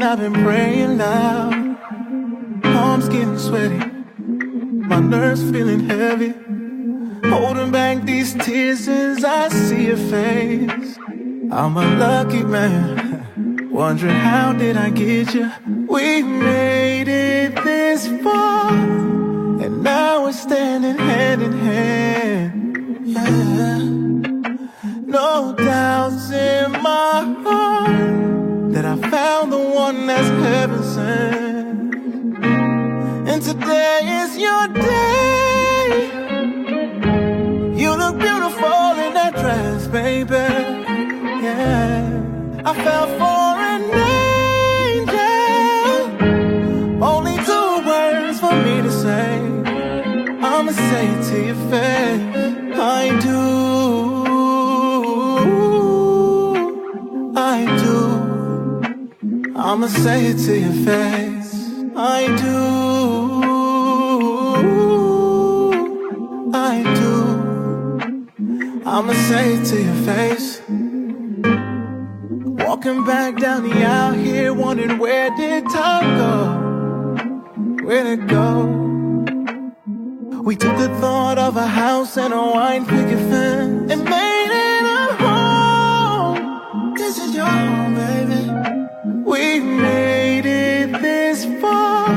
I've been praying loud. Arms getting sweaty, my nerves feeling heavy. Holding back these tears as I see your face. I'm a lucky man, wondering how did I get you? We made it this far, and now we're standing hand in hand. Yeah. No one that's heaven sent. And today is your day. You look beautiful in that dress, baby. Yeah, I fell for an angel. Only two words for me to say. I'ma say it to your face. I do. I'ma say it to your face. I do. I do. I'ma say it to your face. Walking back down the aisle here, wondering where did time go? Where'd it go? We took the thought of a house and a wine picket fence and made it a home. This is your home. We made it this far,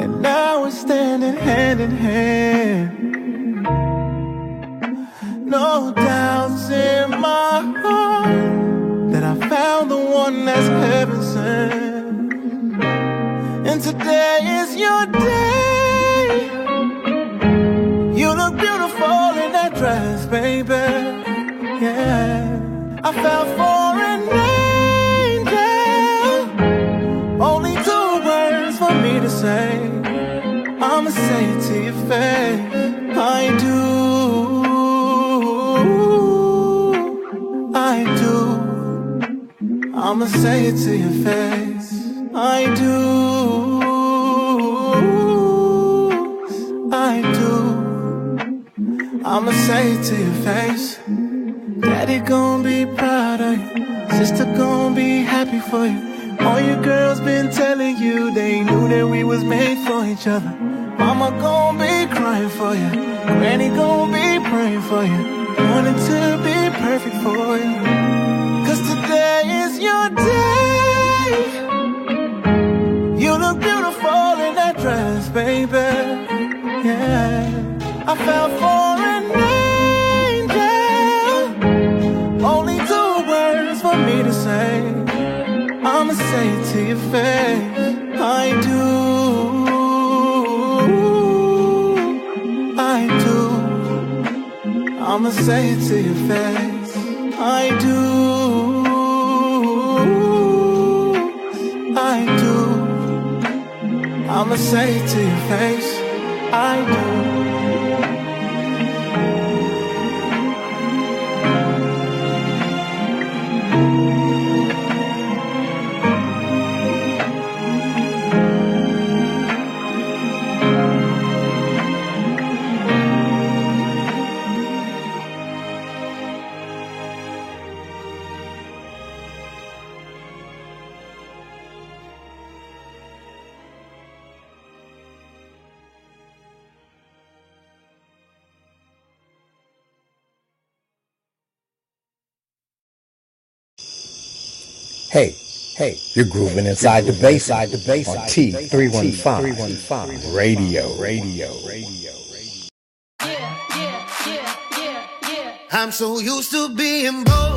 and now we're standing hand in hand. No doubts in my heart that I found the one that's heaven sent. And today is your day. You look beautiful in that dress, baby. Yeah, I fell for. I do. I do. I'ma say it to your face. I do. I do. I'ma say it to your face. Daddy gon' be proud of you. Sister gon' be happy for you. All your girls been telling you they knew that we was made for each other. Mama gon' be crying for you. Granny gon' be praying for you. Wanting to be perfect for you. Cause today is your day. You look beautiful in that dress, baby. Yeah. I fell for an angel. Only two words for me to say. I'ma say it to your face. I do. I'ma say it to your face. I do. I do. I'ma say it to your face. I do. Hey, hey, you're grooving inside the bass, inside the bass on T315 Radio, radio, radio. Radio. Yeah, yeah, yeah, yeah, yeah. I'm so used to being broke,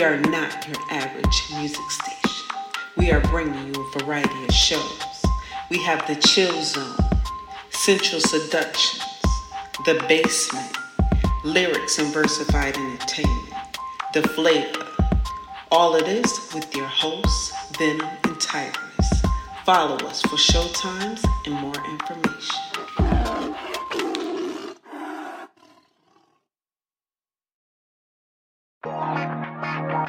We are not your average music station. We are bringing you a variety of shows. We have the Chill Zone, Central Seductions, The Basement, Lyrics and Versified Entertainment, The Flavor. All it is with your hosts, Venom and Tigress. Follow us for showtimes and more information. The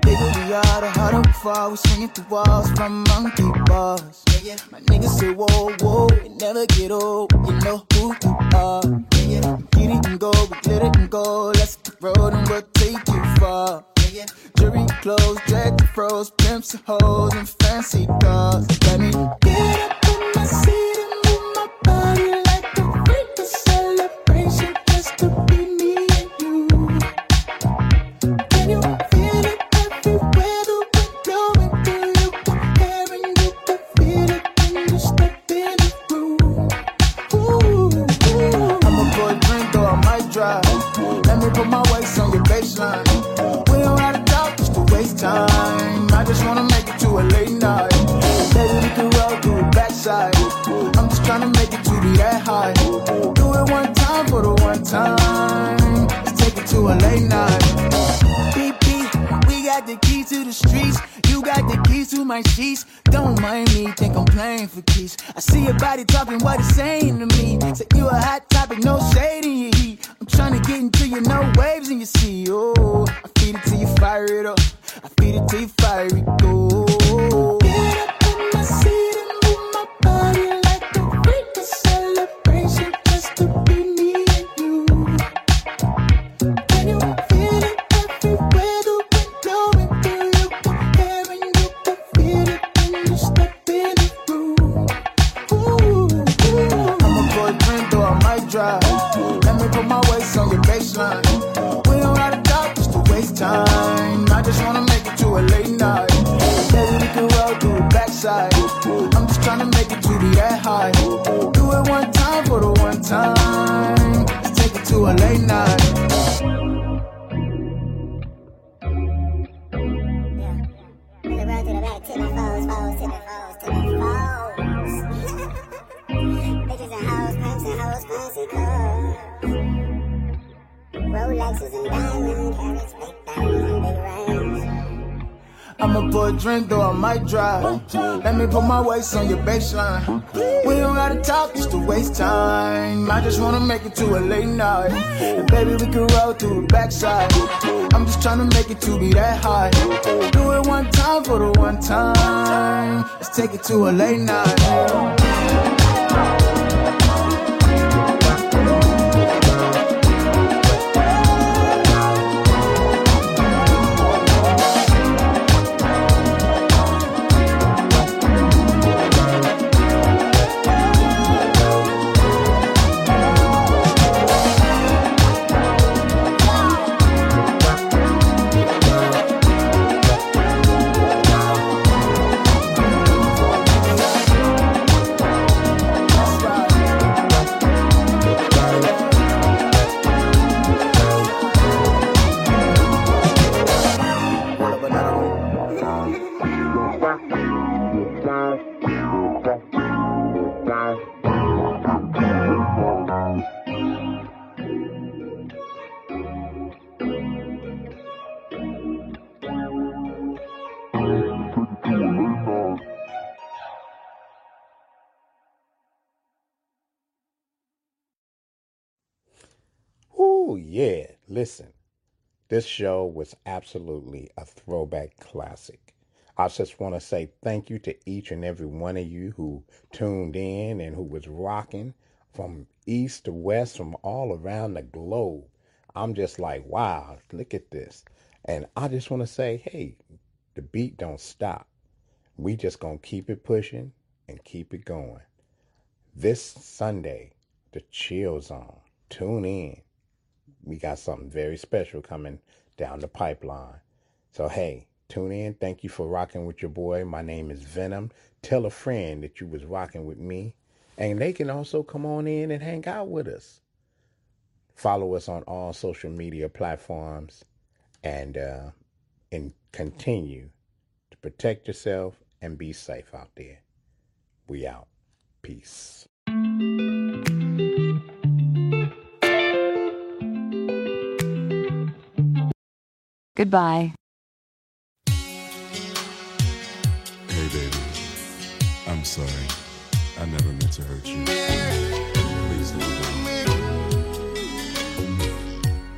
bigger we are, the harder we fall. We swinging through walls from monkey bars. Yeah. My niggas say whoa, whoa, it never get old. You know who you are. Get it and go, we glitter and go. Let's hit the road and we'll take you far. Yeah. Jury clothes, drag the froze, pimps and hoes and fancy cars. Let me get up in my seat one time for the one time. Let's take it to a late night. Beep, beep, we got the key to the streets. You got the keys to my sheets. Don't mind me, think I'm playing for keys. I see your body talking what it's saying to me. Say you a hot topic, no shade in your heat. I'm trying to get into you, no waves in your sea. Oh, I feed it till you fire it up. I feed it till you fire it go. My waist on your baseline. We don't gotta talk just to waste time. I just wanna make it to a late night. And baby, we can roll through the backside. I'm just trying to make it to be that high. Do it one time for the one time. Let's take it to a late night. This show was absolutely a throwback classic. I just want to say thank you to each and every one of you who tuned in and who was rocking from east to west, from all around the globe. I'm just like, wow, look at this. And I just want to say, hey, the beat don't stop. We just going to keep it pushing and keep it going. This Sunday, the Chill Zone. Tune in. We got something very special coming down the pipeline. So, hey, tune in. Thank you for rocking with your boy. My name is Venom. Tell a friend that you was rocking with me. And they can also come on in and hang out with us. Follow us on all social media platforms and uh, and continue to protect yourself and be safe out there. We out. Peace. Goodbye. Hey, baby. I'm sorry. I never meant to hurt you.